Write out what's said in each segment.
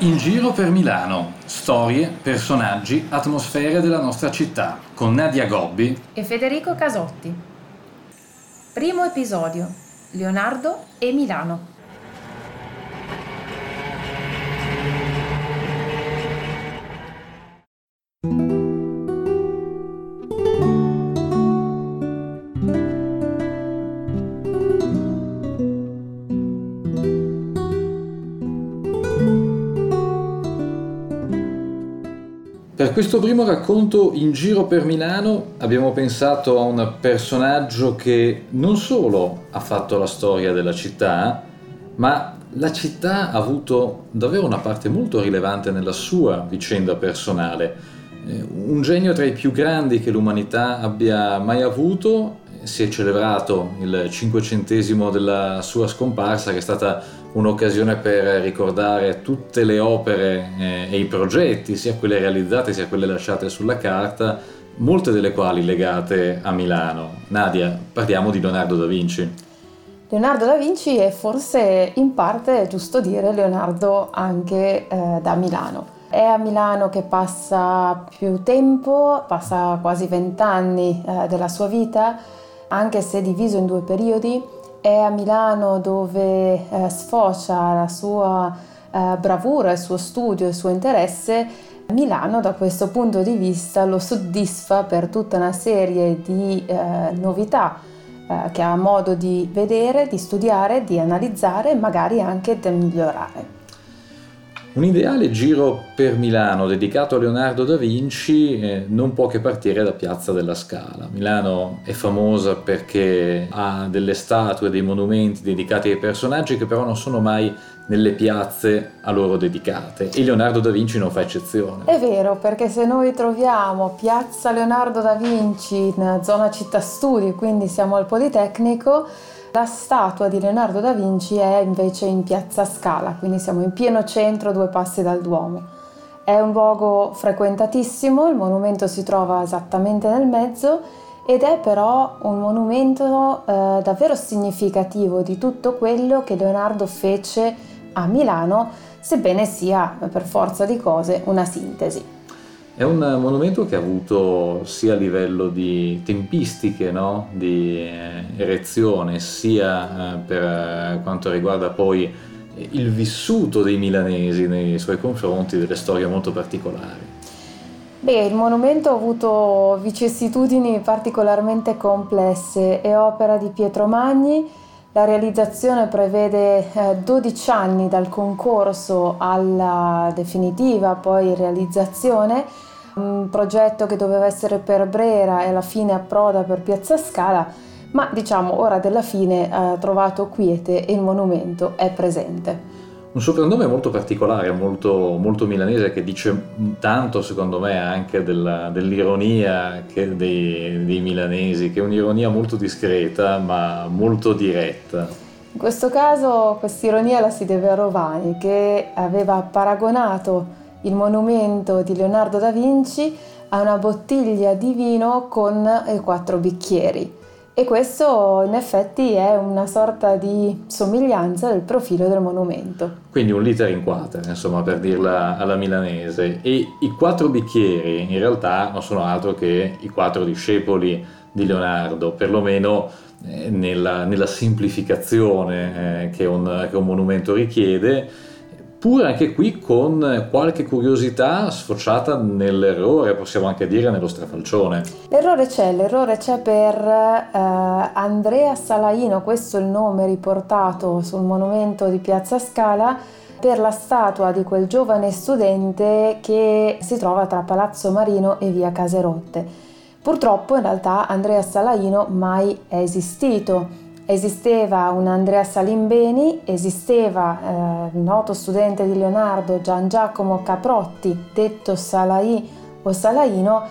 In giro per Milano, storie, personaggi, atmosfere della nostra città, con Nadia Gobbi e Federico Casotti. Primo episodio, Leonardo e Milano. Questo primo racconto in giro per Milano abbiamo pensato a un personaggio che non solo ha fatto la storia della città, ma la città ha avuto davvero una parte molto rilevante nella sua vicenda personale. Eh, un genio tra i più grandi che l'umanità abbia mai avuto, si è celebrato il cinquecentesimo della sua scomparsa, che è stata un'occasione per ricordare tutte le opere eh, e i progetti, sia quelle realizzate sia quelle lasciate sulla carta, molte delle quali legate a Milano. Nadia, parliamo di Leonardo da Vinci. Leonardo da Vinci è forse in parte, è giusto dire, Leonardo anche eh, da Milano. È a Milano che passa più tempo, passa quasi vent'anni eh, della sua vita, anche se diviso in due periodi è a Milano dove eh, sfocia la sua eh, bravura, il suo studio, il suo interesse. Milano da questo punto di vista lo soddisfa per tutta una serie di eh, novità eh, che ha modo di vedere, di studiare, di analizzare e magari anche di migliorare. Un ideale giro per Milano dedicato a Leonardo da Vinci eh, non può che partire da Piazza della Scala. Milano è famosa perché ha delle statue, dei monumenti dedicati ai personaggi che però non sono mai nelle piazze a loro dedicate e Leonardo da Vinci non fa eccezione. È vero, perché se noi troviamo Piazza Leonardo da Vinci in zona città studi, quindi siamo al Politecnico, la statua di Leonardo da Vinci è invece in piazza Scala, quindi siamo in pieno centro, due passi dal Duomo. È un luogo frequentatissimo, il monumento si trova esattamente nel mezzo ed è però un monumento eh, davvero significativo di tutto quello che Leonardo fece a Milano, sebbene sia per forza di cose una sintesi. È un monumento che ha avuto sia a livello di tempistiche no? di eh, erezione, sia eh, per eh, quanto riguarda poi il vissuto dei milanesi nei suoi confronti, delle storie molto particolari. Beh, il monumento ha avuto vicissitudini particolarmente complesse, è opera di Pietro Magni, la realizzazione prevede 12 anni dal concorso alla definitiva poi realizzazione un progetto che doveva essere per Brera e alla fine approda per Piazza Scala, ma diciamo ora della fine ha trovato quiete e il monumento è presente. Un soprannome molto particolare, molto, molto milanese, che dice tanto secondo me anche della, dell'ironia dei, dei milanesi, che è un'ironia molto discreta ma molto diretta. In questo caso quest'ironia la si deve a Rovani, che aveva paragonato il monumento di Leonardo da Vinci ha una bottiglia di vino con i quattro bicchieri e questo in effetti è una sorta di somiglianza del profilo del monumento. Quindi un liter in quater, insomma, per dirla alla milanese. E i quattro bicchieri in realtà non sono altro che i quattro discepoli di Leonardo, perlomeno eh, nella, nella, semplificazione eh, che, un, che un monumento richiede pur anche qui con qualche curiosità sfociata nell'errore, possiamo anche dire nello strafalcione. L'errore c'è, l'errore c'è per eh, Andrea Salaino, questo è il nome riportato sul monumento di Piazza Scala, per la statua di quel giovane studente che si trova tra Palazzo Marino e via Caserotte. Purtroppo in realtà Andrea Salaino mai è esistito Esisteva un Andrea Salimbeni, esisteva eh, il noto studente di Leonardo Gian Giacomo Caprotti, detto Salai o Salaino,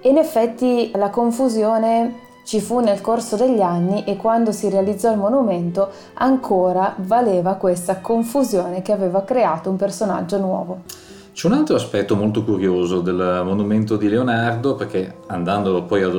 e in effetti la confusione ci fu nel corso degli anni e quando si realizzò il monumento ancora valeva questa confusione che aveva creato un personaggio nuovo. C'è un altro aspetto molto curioso del monumento di Leonardo, perché andandolo poi ad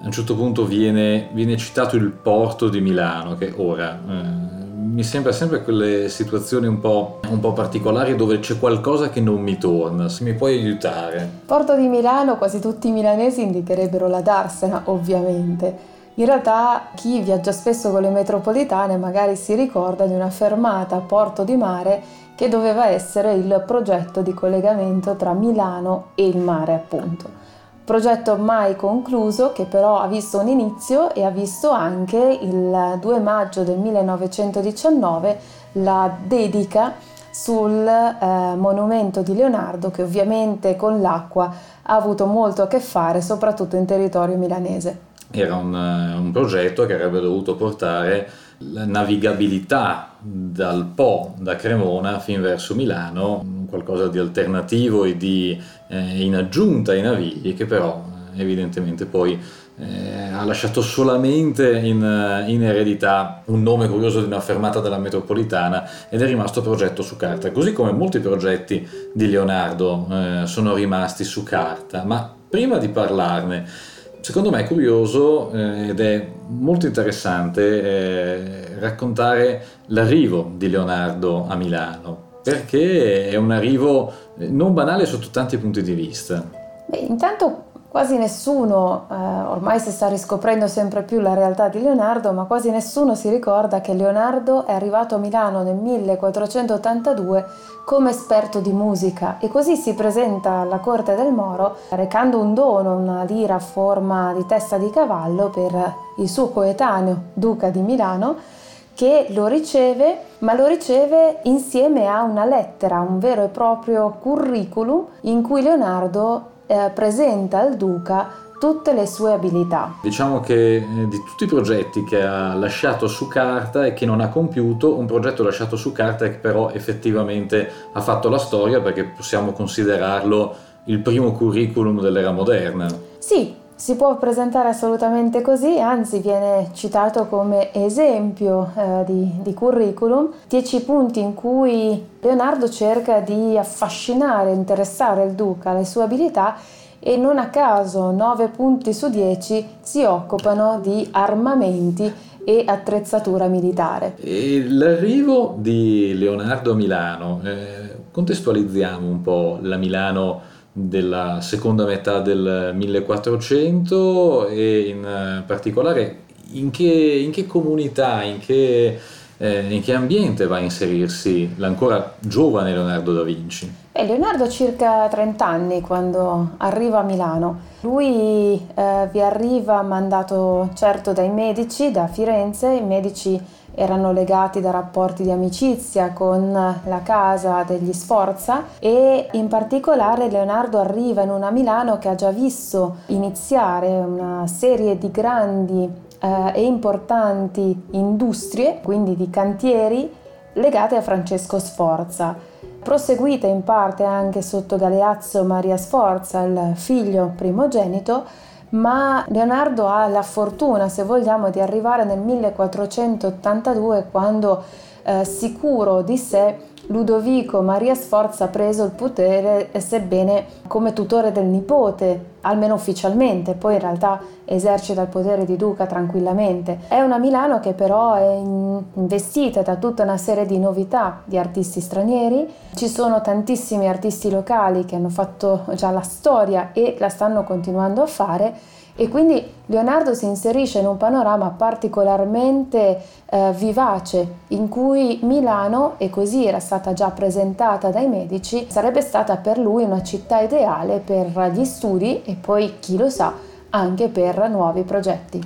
a un certo punto viene, viene, citato il porto di Milano, che ora eh, mi sembra sempre quelle situazioni un po', un po', particolari dove c'è qualcosa che non mi torna. Se mi puoi aiutare. Porto di Milano, quasi tutti i milanesi indicherebbero la Darsena, ovviamente. In realtà chi viaggia spesso con le metropolitane magari si ricorda di una fermata a Porto di Mare che doveva essere il progetto di collegamento tra Milano e il mare, appunto progetto mai concluso che però ha visto un inizio e ha visto anche il 2 maggio del 1919 la dedica sul eh, monumento di Leonardo che ovviamente con l'acqua ha avuto molto a che fare soprattutto in territorio milanese. Era un, eh, un progetto che avrebbe dovuto portare la navigabilità dal Po, da Cremona, fin verso Milano, qualcosa di alternativo e di eh, in aggiunta ai navigli che però eh, evidentemente poi eh, ha lasciato solamente in, eh, in, eredità un nome curioso di una fermata della metropolitana ed è rimasto progetto su carta, così come molti progetti di Leonardo eh, sono rimasti su carta, ma prima di parlarne, secondo me è curioso eh, ed è molto interessante eh, raccontare l'arrivo di Leonardo a Milano, perché è un arrivo non banale sotto tanti punti di vista. Beh, intanto quasi nessuno, eh, ormai si sta riscoprendo sempre più la realtà di Leonardo, ma quasi nessuno si ricorda che Leonardo è arrivato a Milano nel 1482 come esperto di musica. E così si presenta alla corte del Moro recando un dono, una lira a forma di testa di cavallo per il suo coetaneo, duca di Milano, che lo riceve, ma lo riceve insieme a una lettera, un vero e proprio curriculum in cui Leonardo eh, presenta al duca tutte le sue abilità. Diciamo che eh, di tutti i progetti che ha lasciato su carta e che non ha compiuto, un progetto lasciato su carta che però effettivamente ha fatto la storia perché possiamo considerarlo il primo curriculum dell'era moderna. Sì, si può presentare assolutamente così, anzi viene citato come esempio eh, di, di, curriculum, dieci punti in cui Leonardo cerca di affascinare, interessare il duca alle sue abilità e non a caso nove punti su dieci si occupano di armamenti e attrezzatura militare. E l'arrivo di Leonardo a Milano, eh, contestualizziamo un po' la Milano della seconda metà del 1400 e in eh, particolare in che, in che comunità, in che, eh, in che, ambiente va a inserirsi l'ancora giovane Leonardo da Vinci? Leonardo ha circa 30 anni quando arriva a Milano. Lui eh, vi arriva mandato certo dai medici, da Firenze, i medici erano legati da rapporti di amicizia con la casa degli Sforza e in particolare Leonardo arriva in una Milano che ha già visto iniziare una serie di grandi eh, e importanti industrie, quindi di cantieri legate a Francesco Sforza. Proseguita in parte anche sotto Galeazzo Maria Sforza, il figlio primogenito, ma Leonardo ha la fortuna, se vogliamo, di arrivare nel 1482 quando eh, sicuro di sé Ludovico Maria Sforza ha preso il potere sebbene come tutore del nipote, almeno ufficialmente, poi in realtà esercita il potere di duca tranquillamente. È una Milano che però è investita da tutta una serie di novità di artisti stranieri, ci sono tantissimi artisti locali che hanno fatto già la storia e la stanno continuando a fare e quindi Leonardo si inserisce in un panorama particolarmente eh, vivace in cui Milano, e così era stata già presentata dai medici, sarebbe stata per lui una città ideale per gli studi e poi, chi lo sa, anche per nuovi progetti.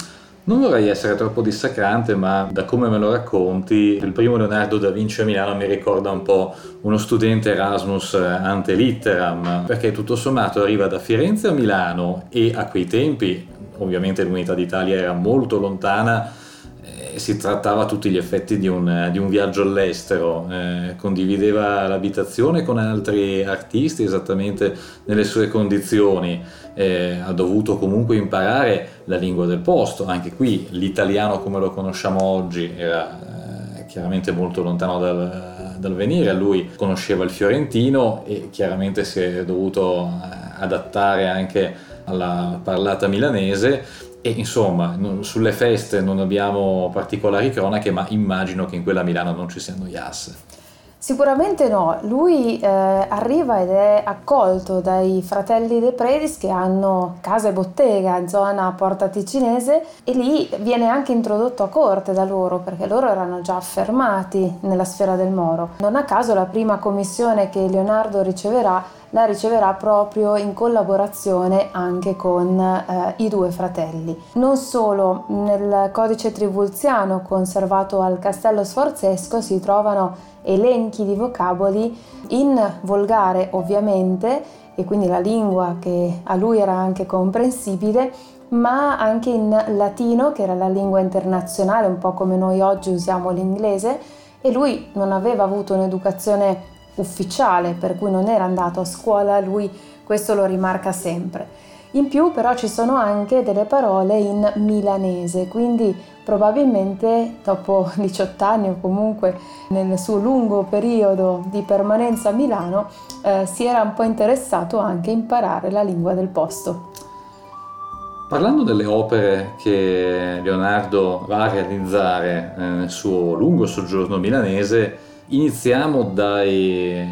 Non vorrei essere troppo dissacrante, ma da come me lo racconti, il primo Leonardo da Vinci a Milano mi ricorda un po' uno studente Erasmus ante litteram, perché tutto sommato arriva da Firenze a Milano e a quei tempi, ovviamente l'unità d'Italia era molto lontana, eh, si trattava a tutti gli effetti di un, di un viaggio all'estero, eh, condivideva l'abitazione con altri artisti esattamente nelle sue condizioni eh, ha dovuto comunque imparare la lingua del posto, anche qui l'italiano come lo conosciamo oggi era eh, chiaramente molto lontano dal, dal, venire, lui conosceva il fiorentino e chiaramente si è dovuto eh, adattare anche alla parlata milanese E insomma, sulle feste non abbiamo particolari cronache, ma immagino che in quella Milano non ci si annoiasse. Sicuramente no, lui eh, arriva ed è accolto dai fratelli De Predis che hanno casa e bottega in zona Porta Ticinese e lì viene anche introdotto a corte da loro perché loro erano già affermati nella sfera del Moro. Non a caso la prima commissione che Leonardo riceverà la riceverà proprio in collaborazione anche con eh, i due fratelli. Non solo, nel codice tribulziano conservato al castello sforzesco si trovano elenchi di vocaboli in volgare ovviamente e quindi la lingua che a lui era anche comprensibile ma anche in latino che era la lingua internazionale un po' come noi oggi usiamo l'inglese e lui non aveva avuto un'educazione ufficiale per cui non era andato a scuola lui questo lo rimarca sempre in più però ci sono anche delle parole in milanese quindi probabilmente dopo 18 anni o comunque nel suo lungo periodo di permanenza a Milano eh, si era un po' interessato anche a imparare la lingua del posto. Parlando delle opere che Leonardo va a realizzare eh, nel suo lungo soggiorno milanese, iniziamo dai,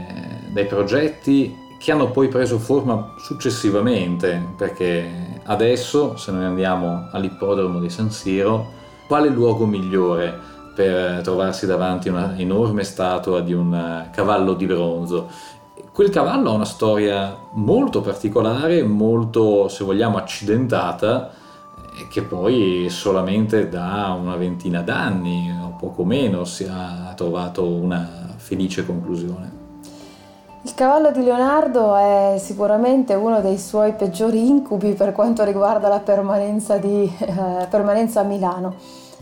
dai progetti che hanno poi preso forma successivamente, perché adesso, se noi andiamo all'ippodromo di San Siro, quale luogo migliore per trovarsi davanti a una enorme statua di un eh, cavallo di bronzo? Quel cavallo ha una storia molto particolare, molto, se vogliamo, accidentata, che poi solamente da una ventina d'anni o poco meno si è trovato una felice conclusione. Il cavallo di Leonardo è sicuramente uno dei suoi peggiori incubi per quanto riguarda la permanenza, di, eh, permanenza a Milano.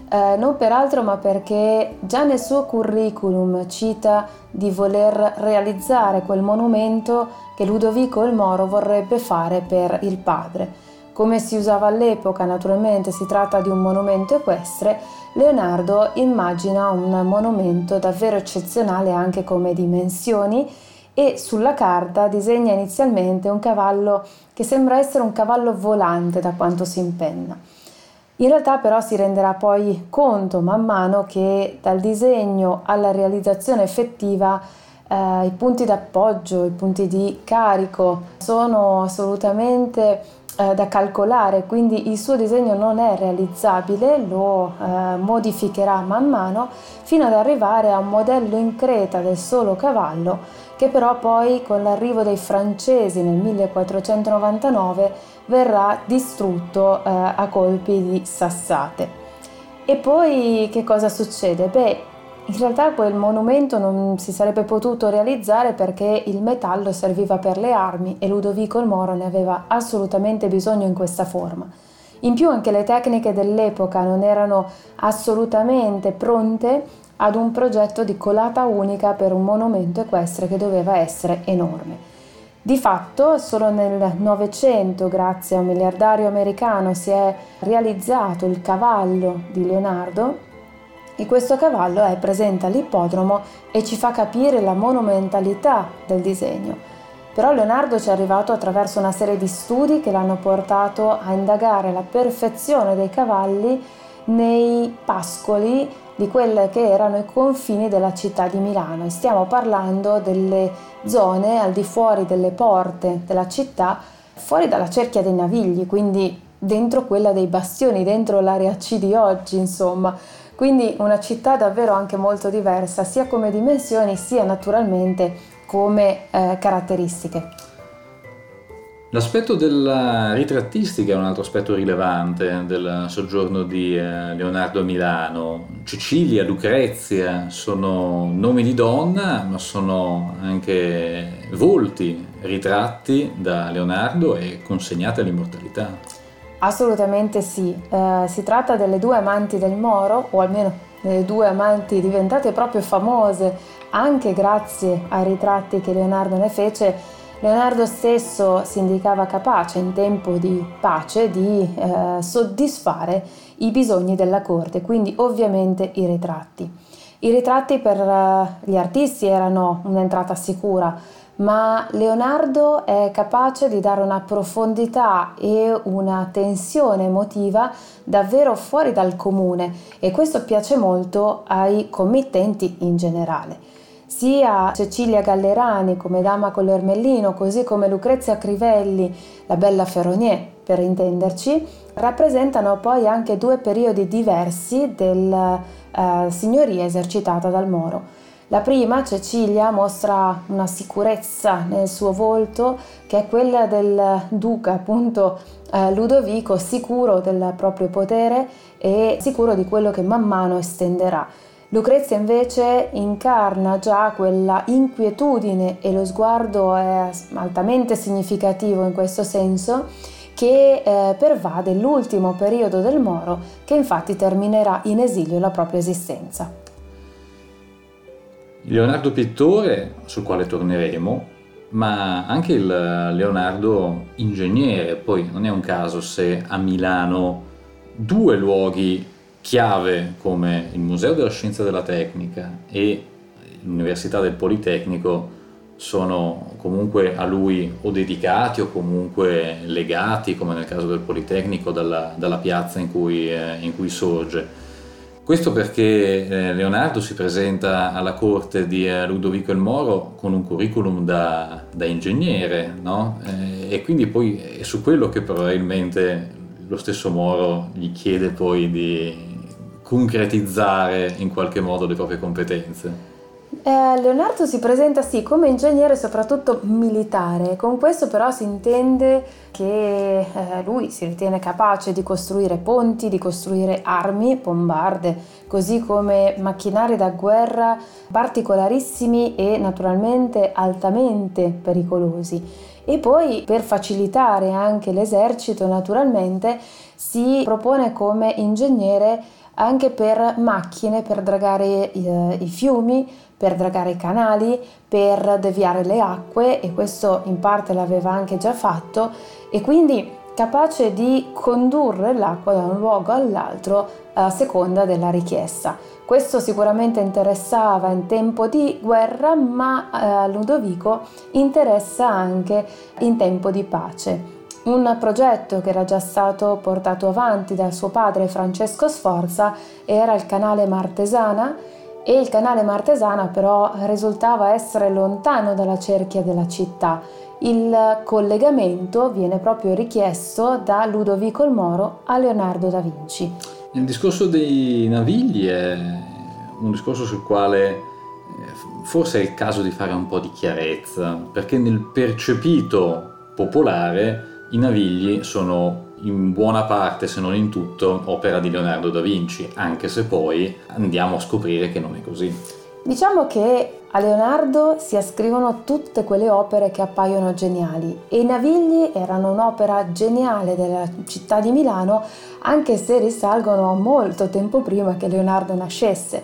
Eh, non peraltro, ma perché già nel suo curriculum cita di voler realizzare quel monumento che Ludovico il Moro vorrebbe fare per il padre. Come si usava all'epoca, naturalmente si tratta di un monumento equestre, Leonardo immagina un monumento davvero eccezionale anche come dimensioni e sulla carta disegna inizialmente un cavallo che sembra essere un cavallo volante da quanto si impenna. In realtà però si renderà poi conto man mano che dal disegno alla realizzazione effettiva eh, i punti d'appoggio, i punti di carico sono assolutamente eh, da calcolare, quindi il suo disegno non è realizzabile, lo eh, modificherà man mano fino ad arrivare a un modello in creta del solo cavallo che però poi con l'arrivo dei francesi nel 1499 verrà distrutto eh, a colpi di sassate. E poi che cosa succede? Beh, in realtà quel monumento non si sarebbe potuto realizzare perché il metallo serviva per le armi e Ludovico il Moro ne aveva assolutamente bisogno in questa forma. In più anche le tecniche dell'epoca non erano assolutamente pronte ad un progetto di colata unica per un monumento equestre che doveva essere enorme. Di fatto, solo nel Novecento, grazie a un miliardario americano, si è realizzato il cavallo di Leonardo e questo cavallo è presente all'ippodromo e ci fa capire la monumentalità del disegno. Però Leonardo ci è arrivato attraverso una serie di studi che l'hanno portato a indagare la perfezione dei cavalli nei pascoli di quelli che erano i confini della città di Milano e stiamo parlando delle zone al di fuori delle porte della città, fuori dalla cerchia dei navigli, quindi dentro quella dei bastioni, dentro l'area C di oggi, insomma. Quindi una città davvero anche molto diversa, sia come dimensioni sia naturalmente come eh, caratteristiche. L'aspetto della ritrattistica è un altro aspetto rilevante del soggiorno di eh, Leonardo a Milano. Cecilia, Lucrezia sono nomi di donna, ma sono anche volti ritratti da Leonardo e consegnati all'immortalità. Assolutamente sì, eh, si tratta delle due amanti del Moro, o almeno delle due amanti diventate proprio famose anche grazie ai ritratti che Leonardo ne fece Leonardo stesso si indicava capace in tempo di pace di eh, soddisfare i bisogni della corte, quindi ovviamente i ritratti. I ritratti per uh, gli artisti erano un'entrata sicura, ma Leonardo è capace di dare una profondità e una tensione emotiva davvero fuori dal comune e questo piace molto ai committenti in generale. Sia Cecilia Gallerani come Dama con l'Ermellino, così come Lucrezia Crivelli, la bella Ferronier per intenderci, rappresentano poi anche due periodi diversi della eh, signoria esercitata dal Moro. La prima, Cecilia, mostra una sicurezza nel suo volto che è quella del duca, appunto eh, Ludovico, sicuro del proprio potere e sicuro di quello che man mano estenderà. Lucrezia invece incarna già quella inquietudine e lo sguardo è altamente significativo in questo senso che eh, pervade l'ultimo periodo del Moro che infatti terminerà in esilio la propria esistenza. Leonardo pittore, sul quale torneremo, ma anche il Leonardo ingegnere, poi non è un caso se a Milano due luoghi chiave come il Museo della Scienza e della Tecnica e l'Università del Politecnico sono comunque a lui o dedicati o comunque legati, come nel caso del Politecnico, dalla, dalla piazza in cui, eh, in cui sorge. Questo perché eh, Leonardo si presenta alla corte di eh, Ludovico il Moro con un curriculum da, da ingegnere, no? eh, e quindi poi è su quello che probabilmente lo stesso Moro gli chiede poi di concretizzare in qualche modo le proprie competenze. Eh, Leonardo si presenta sì come ingegnere soprattutto militare, con questo però si intende che eh, lui si ritiene capace di costruire ponti, di costruire armi, bombarde, così come macchinari da guerra particolarissimi e naturalmente altamente pericolosi. E poi per facilitare anche l'esercito naturalmente si propone come ingegnere anche per macchine per dragare eh, i fiumi, per dragare i canali, per deviare le acque e questo in parte l'aveva anche già fatto e quindi capace di condurre l'acqua da un luogo all'altro a seconda della richiesta. Questo sicuramente interessava in tempo di guerra, ma a eh, Ludovico interessa anche in tempo di pace. Un progetto che era già stato portato avanti da suo padre Francesco Sforza era il canale Martesana e il canale Martesana però risultava essere lontano dalla cerchia della città. Il collegamento viene proprio richiesto da Ludovico il Moro a Leonardo da Vinci. Il discorso dei navigli è un discorso sul quale eh, forse è il caso di fare un po' di chiarezza, perché nel percepito popolare i Navigli sono in buona parte, se non in tutto, opera di Leonardo da Vinci, anche se poi andiamo a scoprire che non è così. Diciamo che a Leonardo si ascrivono tutte quelle opere che appaiono geniali e i Navigli erano un'opera geniale della città di Milano anche se risalgono a molto tempo prima che Leonardo nascesse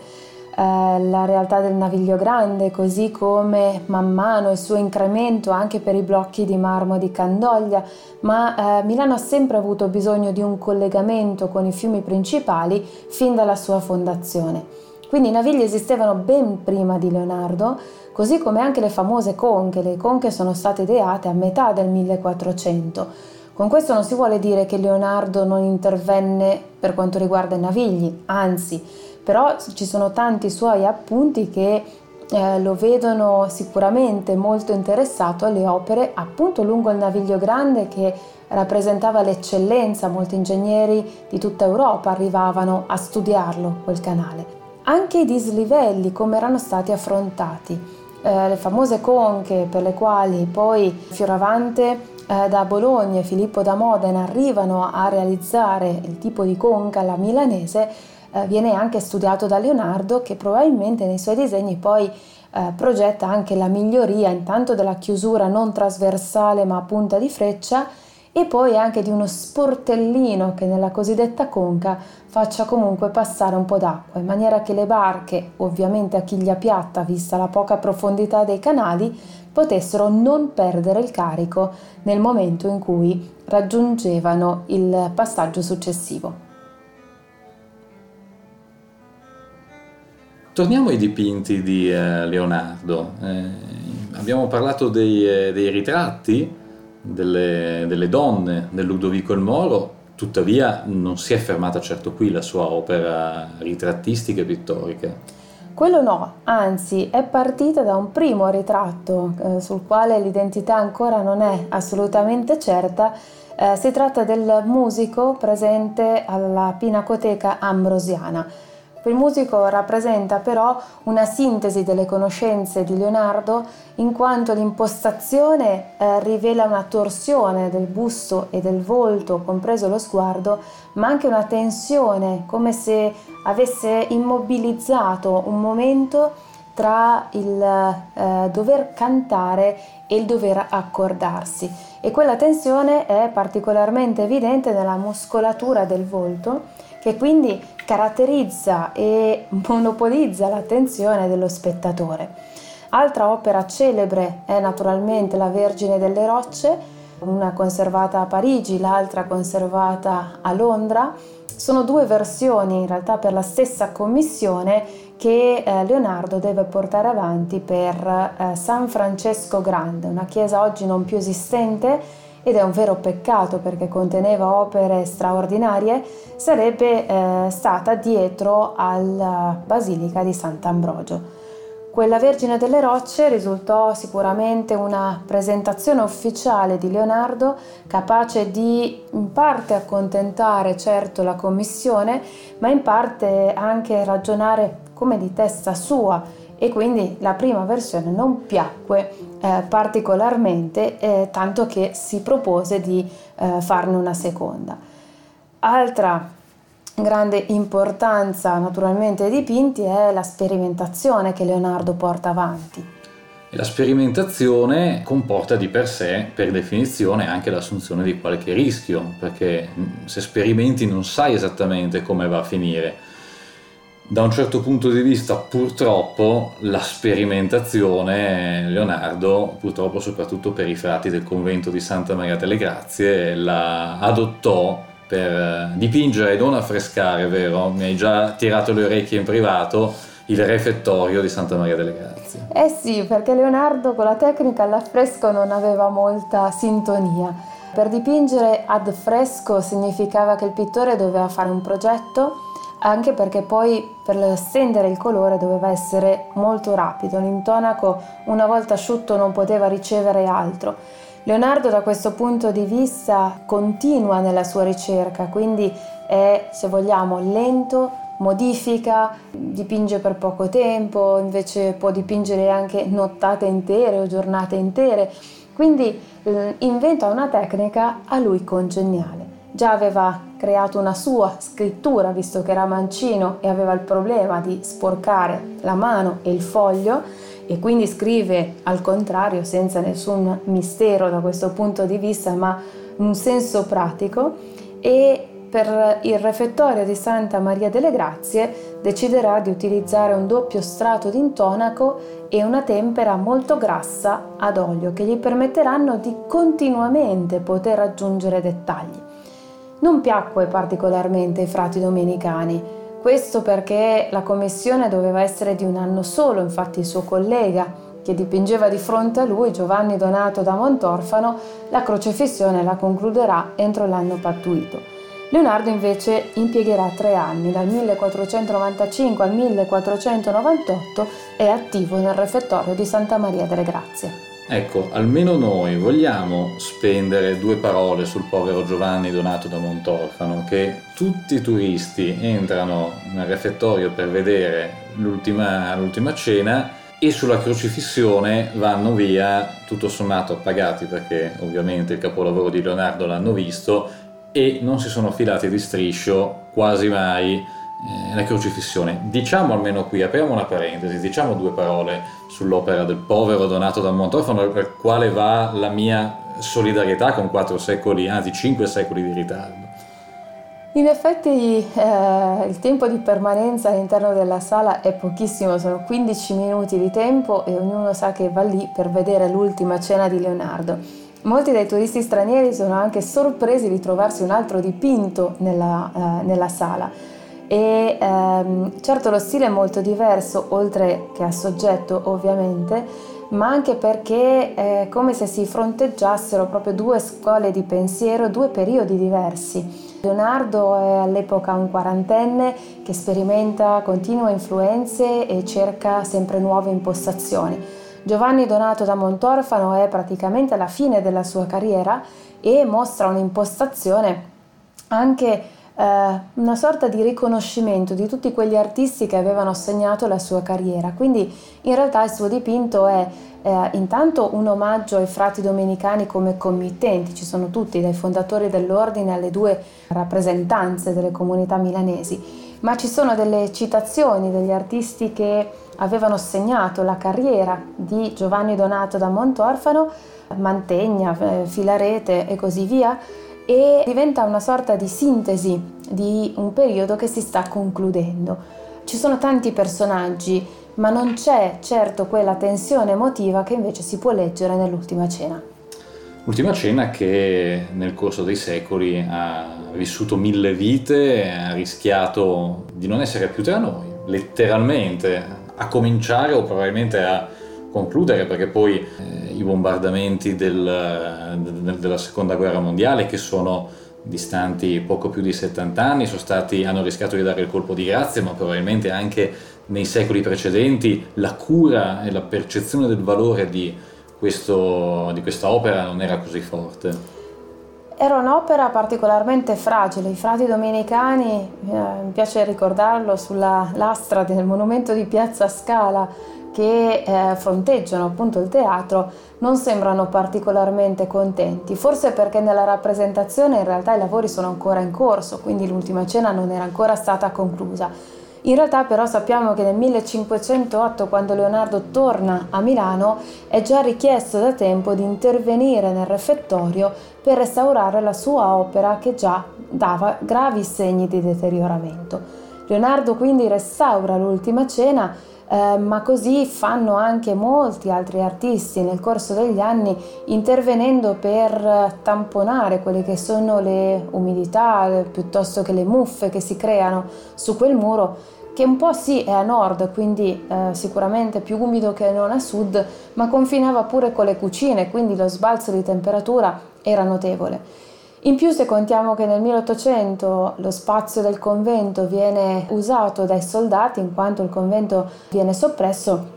la realtà del Naviglio Grande, così come man mano il suo incremento anche per i blocchi di marmo di Candoglia, ma eh, Milano ha sempre avuto bisogno di un collegamento con i fiumi principali fin dalla sua fondazione. Quindi i navigli esistevano ben prima di Leonardo, così come anche le famose conche. Le conche sono state ideate a metà del 1400. Con questo non si vuole dire che Leonardo non intervenne per quanto riguarda i navigli, anzi, però ci sono tanti suoi appunti che eh, lo vedono sicuramente molto interessato alle opere appunto lungo il Naviglio Grande che rappresentava l'eccellenza, molti ingegneri di tutta Europa arrivavano a studiarlo quel canale. Anche i dislivelli come erano stati affrontati, eh, le famose conche per le quali poi Fioravante eh, da Bologna e Filippo da Modena arrivano a realizzare il tipo di conca la milanese, eh, viene anche studiato da Leonardo che probabilmente nei suoi disegni poi eh, progetta anche la miglioria intanto della chiusura non trasversale ma a punta di freccia e poi anche di uno sportellino che nella cosiddetta conca faccia comunque passare un po' d'acqua in maniera che le barche, ovviamente a chiglia piatta vista la poca profondità dei canali, potessero non perdere il carico nel momento in cui raggiungevano il passaggio successivo. Torniamo ai dipinti di eh, Leonardo. Eh, abbiamo parlato dei, eh, dei ritratti delle, delle, donne del Ludovico il Moro, tuttavia non si è fermata certo qui la sua opera ritrattistica e pittorica. Quello no, anzi è partita da un primo ritratto eh, sul quale l'identità ancora non è assolutamente certa. Eh, si tratta del musico presente alla Pinacoteca Ambrosiana. Il musico rappresenta però una sintesi delle conoscenze di Leonardo in quanto l'impostazione eh, rivela una torsione del busto e del volto, compreso lo sguardo, ma anche una tensione, come se avesse immobilizzato un momento tra il eh, dover cantare e il dover accordarsi. E quella tensione è particolarmente evidente nella muscolatura del volto, che quindi caratterizza e monopolizza l'attenzione dello spettatore. Altra opera celebre è naturalmente La Vergine delle Rocce, una conservata a Parigi, l'altra conservata a Londra. Sono due versioni in realtà per la stessa commissione che eh, Leonardo deve portare avanti per eh, San Francesco Grande, una chiesa oggi non più esistente ed è un vero peccato perché conteneva opere straordinarie, sarebbe eh, stata dietro alla Basilica di Sant'Ambrogio. Quella Vergine delle Rocce risultò sicuramente una presentazione ufficiale di Leonardo capace di in parte accontentare certo la commissione, ma in parte anche ragionare come di testa sua e quindi la prima versione non piacque eh, particolarmente, eh, tanto che si propose di eh, farne una seconda. Altra grande importanza naturalmente ai dipinti è la sperimentazione che Leonardo porta avanti. La sperimentazione comporta di per sé, per definizione, anche l'assunzione di qualche rischio, perché mm, se sperimenti non sai esattamente come va a finire da un certo punto di vista purtroppo la sperimentazione Leonardo purtroppo soprattutto per i frati del convento di Santa Maria delle Grazie la adottò per dipingere e non affrescare, vero? Mi hai già tirato le orecchie in privato il refettorio di Santa Maria delle Grazie. Eh sì, perché Leonardo con la tecnica all'affresco non aveva molta sintonia. Per dipingere ad fresco significava che il pittore doveva fare un progetto anche perché poi per stendere il colore doveva essere molto rapido, l'intonaco una volta asciutto non poteva ricevere altro. Leonardo da questo punto di vista continua nella sua ricerca, quindi è, se vogliamo, lento, modifica, dipinge per poco tempo, invece può dipingere anche nottate intere o giornate intere, quindi inventa una tecnica a lui congeniale. Già aveva creato una sua scrittura, visto che era mancino e aveva il problema di sporcare la mano e il foglio, e quindi scrive al contrario, senza nessun mistero da questo punto di vista, ma un senso pratico. E per il refettorio di Santa Maria delle Grazie deciderà di utilizzare un doppio strato di intonaco e una tempera molto grassa ad olio che gli permetteranno di continuamente poter aggiungere dettagli non piacque particolarmente ai frati domenicani. Questo perché la commissione doveva essere di un anno solo, infatti il suo collega, che dipingeva di fronte a lui, Giovanni Donato da Montorfano, la crocefissione la concluderà entro l'anno pattuito. Leonardo invece impiegherà tre anni, dal 1495 al 1498 è attivo nel refettorio di Santa Maria delle Grazie. Ecco, almeno noi vogliamo spendere due parole sul povero Giovanni Donato da Montorfano, che tutti i turisti entrano nel refettorio per vedere l'ultima, l'ultima cena e sulla crocifissione vanno via tutto sommato appagati perché ovviamente il capolavoro di Leonardo l'hanno visto e non si sono filati di striscio quasi mai la crocifissione. Diciamo almeno qui, apriamo una parentesi, diciamo due parole sull'opera del povero Donato da Montorfano, per quale va la mia solidarietà con quattro secoli, anzi cinque secoli di ritardo. In effetti eh, il tempo di permanenza all'interno della sala è pochissimo, sono 15 minuti di tempo e ognuno sa che va lì per vedere l'ultima cena di Leonardo. Molti dei turisti stranieri sono anche sorpresi di trovarsi un altro dipinto nella, eh, nella sala e ehm, certo lo stile è molto diverso, oltre che a soggetto ovviamente, ma anche perché è come se si fronteggiassero proprio due scuole di pensiero, due periodi diversi. Leonardo è all'epoca un quarantenne che sperimenta continue influenze e cerca sempre nuove impostazioni. Giovanni Donato da Montorfano è praticamente alla fine della sua carriera e mostra un'impostazione anche eh, una sorta di riconoscimento di tutti quegli artisti che avevano segnato la sua carriera. Quindi in realtà il suo dipinto è eh, intanto un omaggio ai frati domenicani come committenti, ci sono tutti, dai fondatori dell'ordine alle due rappresentanze delle comunità milanesi, ma ci sono delle citazioni degli artisti che avevano segnato la carriera di Giovanni Donato da Montorfano, Mantegna, eh, Filarete e così via, e diventa una sorta di sintesi di un periodo che si sta concludendo. Ci sono tanti personaggi, ma non c'è certo quella tensione emotiva che invece si può leggere nell'ultima cena. Ultima cena che nel corso dei secoli ha vissuto mille vite, ha rischiato di non essere più tra noi, letteralmente, a cominciare o probabilmente a concludere perché poi eh, i bombardamenti del, de, della seconda guerra mondiale che sono distanti poco più di 70 anni stati, hanno rischiato di dare il colpo di grazia ma probabilmente anche nei secoli precedenti la cura e la percezione del valore di, questo, di questa opera non era così forte. Era un'opera particolarmente fragile, i frati domenicani, eh, mi piace ricordarlo sulla lastra del monumento di Piazza Scala, che eh, fronteggiano appunto il teatro non sembrano particolarmente contenti, forse perché nella rappresentazione in realtà i lavori sono ancora in corso, quindi l'ultima cena non era ancora stata conclusa. In realtà però sappiamo che nel 1508, quando Leonardo torna a Milano, è già richiesto da tempo di intervenire nel refettorio per restaurare la sua opera che già dava gravi segni di deterioramento. Leonardo quindi restaura l'ultima cena eh, ma così fanno anche molti altri artisti nel corso degli anni intervenendo per tamponare quelle che sono le umidità piuttosto che le muffe che si creano su quel muro che un po' sì è a nord, quindi eh, sicuramente più umido che non a sud, ma confinava pure con le cucine, quindi lo sbalzo di temperatura era notevole. In più se contiamo che nel 1800 lo spazio del convento viene usato dai soldati in quanto il convento viene soppresso,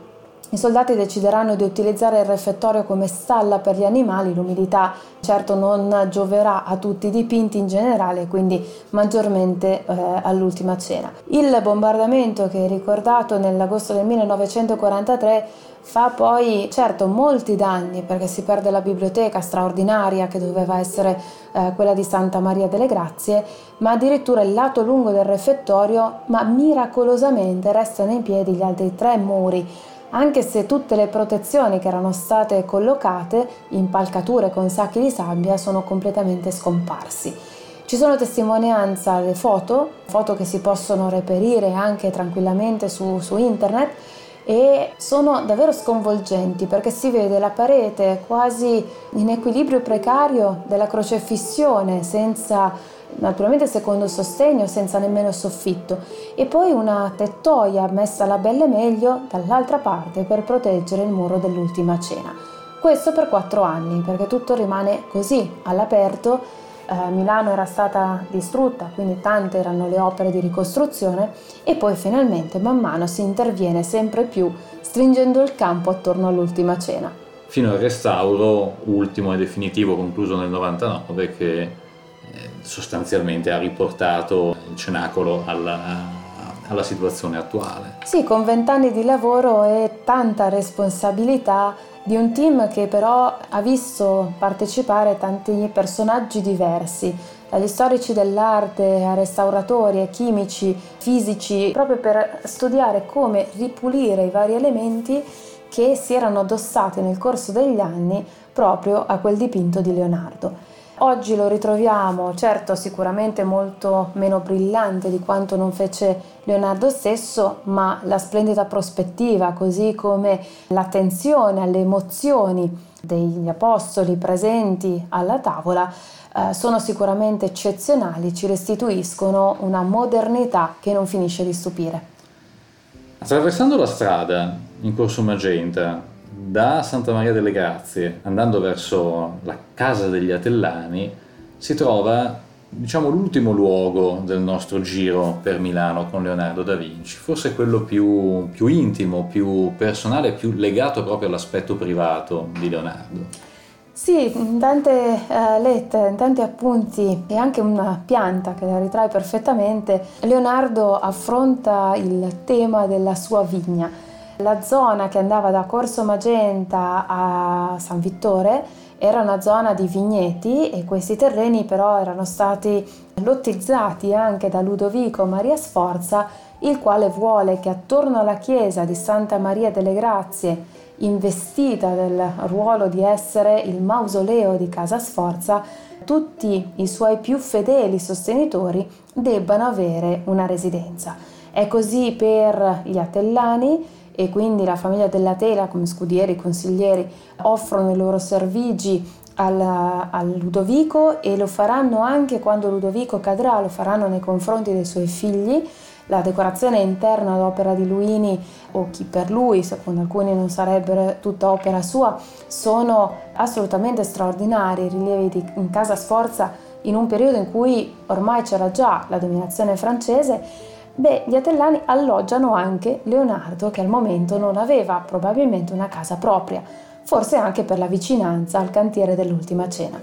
i soldati decideranno di utilizzare il refettorio come stalla per gli animali, l'umidità certo non gioverà a tutti i dipinti in generale, quindi maggiormente eh, all'ultima cena. Il bombardamento che è ricordato nell'agosto del 1943 fa poi certo molti danni perché si perde la biblioteca straordinaria che doveva essere eh, quella di Santa Maria delle Grazie, ma addirittura il lato lungo del refettorio, ma miracolosamente restano in piedi gli altri tre muri, anche se tutte le protezioni che erano state collocate, impalcature con sacchi di sabbia, sono completamente scomparsi. Ci sono testimonianze le foto, foto che si possono reperire anche tranquillamente su, su internet, e sono davvero sconvolgenti perché si vede la parete quasi in equilibrio precario della crocefissione senza naturalmente secondo sostegno senza nemmeno soffitto e poi una tettoia messa alla belle meglio dall'altra parte per proteggere il muro dell'ultima cena. Questo per quattro anni perché tutto rimane così all'aperto eh, Milano era stata distrutta, quindi tante erano le opere di ricostruzione e poi finalmente man mano si interviene sempre più stringendo il campo attorno all'ultima cena. Fino al restauro ultimo e definitivo concluso nel 99 che sostanzialmente ha riportato il cenacolo alla, alla situazione attuale. Sì, con vent'anni di lavoro e tanta responsabilità di un team che però ha visto partecipare tanti personaggi diversi, dagli storici dell'arte a restauratori, a chimici, fisici, proprio per studiare come ripulire i vari elementi che si erano addossati nel corso degli anni proprio a quel dipinto di Leonardo. Oggi lo ritroviamo, certo sicuramente molto meno brillante di quanto non fece Leonardo stesso, ma la splendida prospettiva, così come l'attenzione alle emozioni degli apostoli presenti alla tavola, eh, sono sicuramente eccezionali, ci restituiscono una modernità che non finisce di stupire. Attraversando la strada in Corso Magenta, da Santa Maria delle Grazie, andando verso la casa degli Atellani, si trova diciamo l'ultimo luogo del nostro giro per Milano con Leonardo da Vinci, forse quello più, più intimo, più personale, più legato proprio all'aspetto privato di Leonardo. Sì, in tante uh, lettere, in tanti appunti e anche una pianta che la ritrae perfettamente, Leonardo affronta il tema della sua vigna la zona che andava da Corso Magenta a San Vittore era una zona di vigneti e questi terreni però erano stati lottizzati anche da Ludovico Maria Sforza, il quale vuole che attorno alla chiesa di Santa Maria delle Grazie, investita del ruolo di essere il mausoleo di Casa Sforza, tutti i suoi più fedeli sostenitori debbano avere una residenza. È così per gli Atellani, e quindi la famiglia della Tela come scudieri, consiglieri offrono i loro servigi al, al, Ludovico e lo faranno anche quando Ludovico cadrà, lo faranno nei confronti dei suoi figli. La decorazione interna all'opera di Luini o chi per lui, secondo alcuni non sarebbe tutta opera sua, sono assolutamente straordinari, rilievi di, in casa Sforza in un periodo in cui ormai c'era già la dominazione francese Beh, gli Atellani alloggiano anche Leonardo che al momento non aveva probabilmente una casa propria, forse anche per la vicinanza al cantiere dell'ultima cena.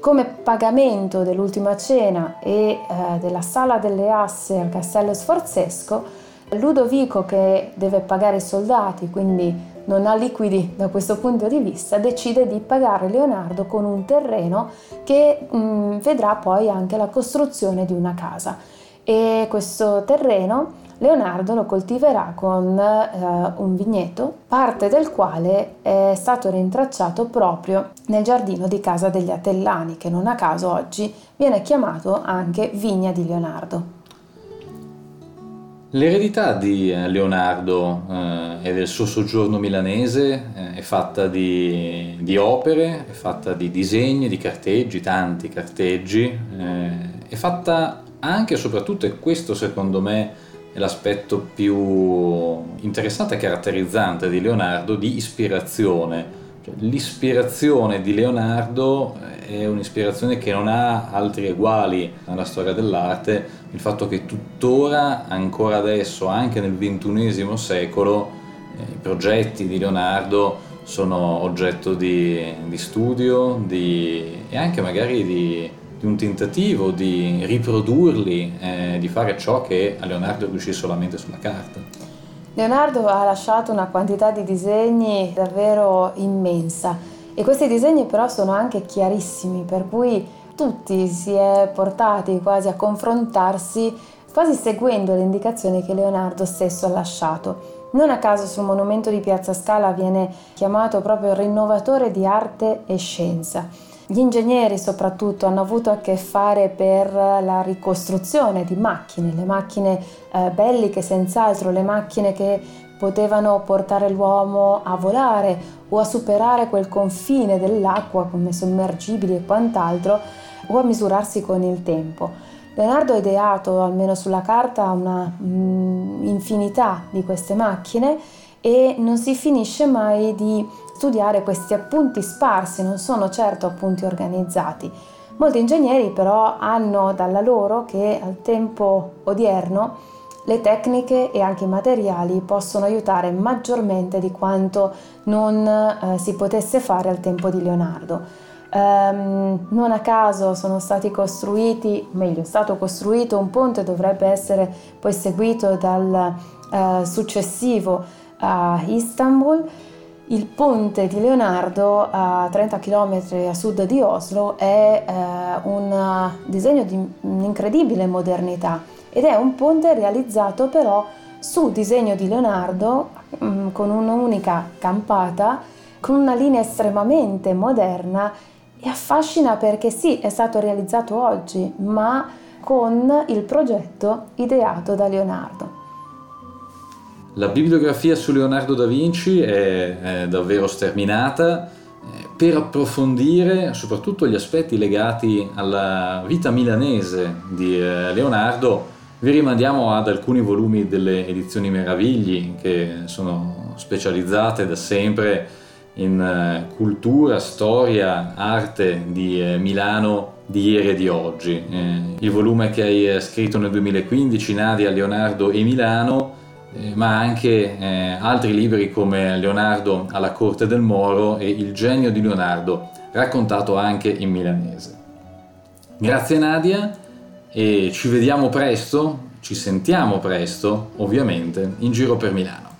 Come pagamento dell'ultima cena e eh, della sala delle asse al castello sforzesco, Ludovico che deve pagare i soldati, quindi non ha liquidi da questo punto di vista, decide di pagare Leonardo con un terreno che mh, mm, vedrà poi anche la costruzione di una casa e questo terreno Leonardo lo coltiverà con eh, un vigneto, parte del quale è stato rintracciato proprio nel giardino di casa degli Atellani, che non a caso oggi viene chiamato anche Vigna di Leonardo. L'eredità di eh, Leonardo eh, e del suo soggiorno milanese eh, è fatta di, di, opere, è fatta di disegni, di carteggi, tanti carteggi, eh, è fatta anche e soprattutto, e questo secondo me è l'aspetto più interessante e caratterizzante di Leonardo, di ispirazione. Cioè, l'ispirazione di Leonardo è un'ispirazione che non ha altri eguali nella storia dell'arte, il fatto che tuttora, ancora adesso, anche nel XXI secolo, eh, i progetti di Leonardo sono oggetto di, di studio di, e anche magari di, di un tentativo di riprodurli, eh, di fare ciò che a Leonardo riuscì solamente sulla carta. Leonardo ha lasciato una quantità di disegni davvero immensa e questi disegni però sono anche chiarissimi, per cui tutti si è portati quasi a confrontarsi, quasi seguendo le indicazioni che Leonardo stesso ha lasciato. Non a caso sul monumento di Piazza Scala viene chiamato proprio rinnovatore di arte e scienza. Gli ingegneri soprattutto hanno avuto a che fare per la ricostruzione di macchine, le macchine eh, belliche senz'altro, le macchine che potevano portare l'uomo a volare o a superare quel confine dell'acqua come sommergibili e quant'altro o a misurarsi con il tempo. Leonardo ha ideato, almeno sulla carta, una mm, infinità di queste macchine e non si finisce mai di studiare questi appunti sparsi, non sono certo appunti organizzati. Molti ingegneri però hanno dalla loro che al tempo odierno le tecniche e anche i materiali possono aiutare maggiormente di quanto non eh, si potesse fare al tempo di Leonardo. Um, non a caso sono stati costruiti, meglio, è stato costruito un ponte, dovrebbe essere poi seguito dal uh, successivo a Istanbul il ponte di Leonardo a 30 km a sud di Oslo è eh, un disegno di un'incredibile modernità ed è un ponte realizzato però su disegno di Leonardo mm, con un'unica campata, con una linea estremamente moderna e affascina perché sì, è stato realizzato oggi, ma con il progetto ideato da Leonardo. La bibliografia su Leonardo da Vinci è, è davvero sterminata eh, per approfondire soprattutto gli aspetti legati alla vita milanese di eh, Leonardo. Vi rimandiamo ad alcuni volumi delle edizioni Meravigli che sono specializzate da sempre in eh, cultura, storia, arte di Milano di ieri e di oggi. Il volume che hai scritto nel 2015, Nadia, Leonardo e Milano, ma anche eh, altri libri come Leonardo alla corte del Moro e Il genio di Leonardo, raccontato anche in milanese. Grazie Nadia e ci vediamo presto, ci sentiamo presto, ovviamente, in giro per Milano.